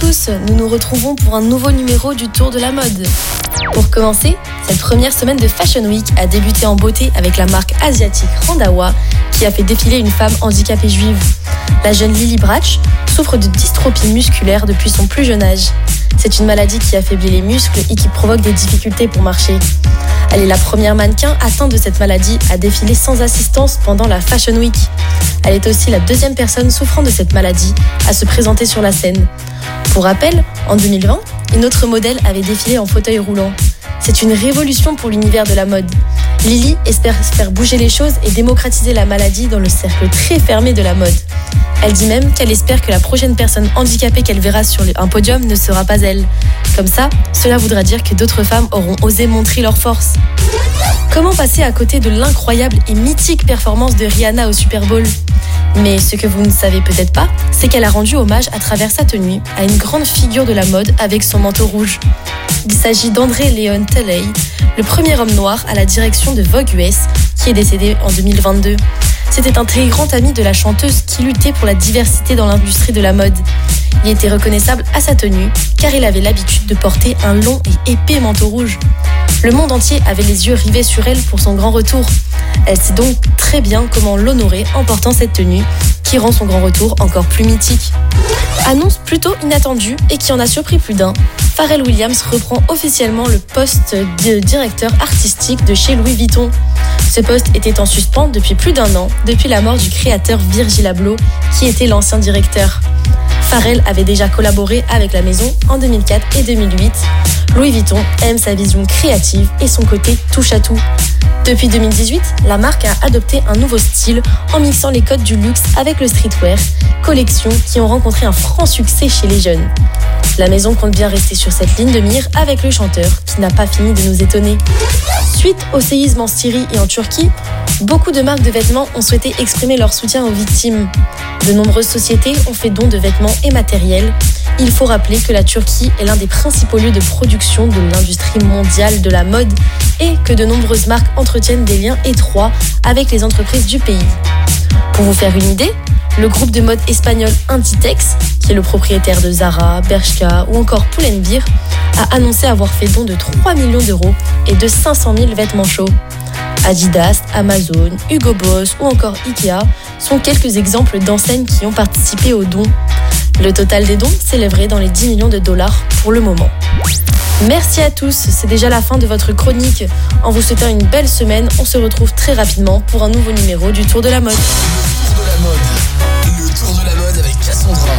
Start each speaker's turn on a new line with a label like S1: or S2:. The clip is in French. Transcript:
S1: tous, nous nous retrouvons pour un nouveau numéro du Tour de la mode. Pour commencer, cette première semaine de Fashion Week a débuté en beauté avec la marque asiatique Randawa qui a fait défiler une femme handicapée juive. La jeune Lily Brach souffre de dystrophie musculaire depuis son plus jeune âge. C'est une maladie qui affaiblit les muscles et qui provoque des difficultés pour marcher. Elle est la première mannequin atteinte de cette maladie à défiler sans assistance pendant la Fashion Week. Elle est aussi la deuxième personne souffrant de cette maladie à se présenter sur la scène. Pour rappel, en 2020, une autre modèle avait défilé en fauteuil roulant. C'est une révolution pour l'univers de la mode. Lily espère faire bouger les choses et démocratiser la maladie dans le cercle très fermé de la mode. Elle dit même qu'elle espère que la prochaine personne handicapée qu'elle verra sur un podium ne sera pas elle. Comme ça, cela voudra dire que d'autres femmes auront osé montrer leur force. Comment passer à côté de l'incroyable et mythique performance de Rihanna au Super Bowl? Mais ce que vous ne savez peut-être pas, c'est qu'elle a rendu hommage à travers sa tenue à une grande figure de la mode avec son manteau rouge. Il s'agit d'André Léon Talley, le premier homme noir à la direction de Vogue US, qui est décédé en 2022. C'était un très grand ami de la chanteuse qui luttait pour la diversité dans l'industrie de la mode. Il était reconnaissable à sa tenue, car il avait l'habitude de porter un long et épais manteau rouge. Le monde entier avait les yeux rivés sur elle pour son grand retour. Elle sait donc très bien comment l'honorer en portant cette tenue, qui rend son grand retour encore plus mythique. Annonce plutôt inattendue et qui en a surpris plus d'un, Pharrell Williams reprend officiellement le poste de directeur artistique de chez Louis Vuitton. Ce poste était en suspens depuis plus d'un an, depuis la mort du créateur Virgil Abloh, qui était l'ancien directeur. Pharrell avait déjà collaboré avec la maison en 2004 et 2008. Louis Vuitton aime sa vision créative et son côté touche à tout. Depuis 2018, la marque a adopté un nouveau style en mixant les codes du luxe avec le streetwear, collections qui ont rencontré un franc succès chez les jeunes. La maison compte bien rester sur cette ligne de mire avec le chanteur qui n'a pas fini de nous étonner. Suite au séisme en Syrie et en Turquie, beaucoup de marques de vêtements ont souhaité exprimer leur soutien aux victimes. De nombreuses sociétés ont fait don de vêtements et matériel. Il faut rappeler que la Turquie est l'un des principaux lieux de production de l'industrie mondiale de la mode et que de nombreuses marques entretiennent des liens étroits avec les entreprises du pays. Pour vous faire une idée, le groupe de mode espagnol Inditex, qui est le propriétaire de Zara, Bershka ou encore Pull&Bear, a annoncé avoir fait don de 3 millions d'euros et de 500 000 vêtements chauds. Adidas, Amazon, Hugo Boss ou encore Ikea sont quelques exemples d'enseignes qui ont participé aux dons. Le total des dons s'élèverait dans les 10 millions de dollars pour le moment. Merci à tous, c'est déjà la fin de votre chronique. En vous souhaitant une belle semaine, on se retrouve très rapidement pour un nouveau numéro du Tour de la mode.
S2: Tour de la mode, avec Cassandra.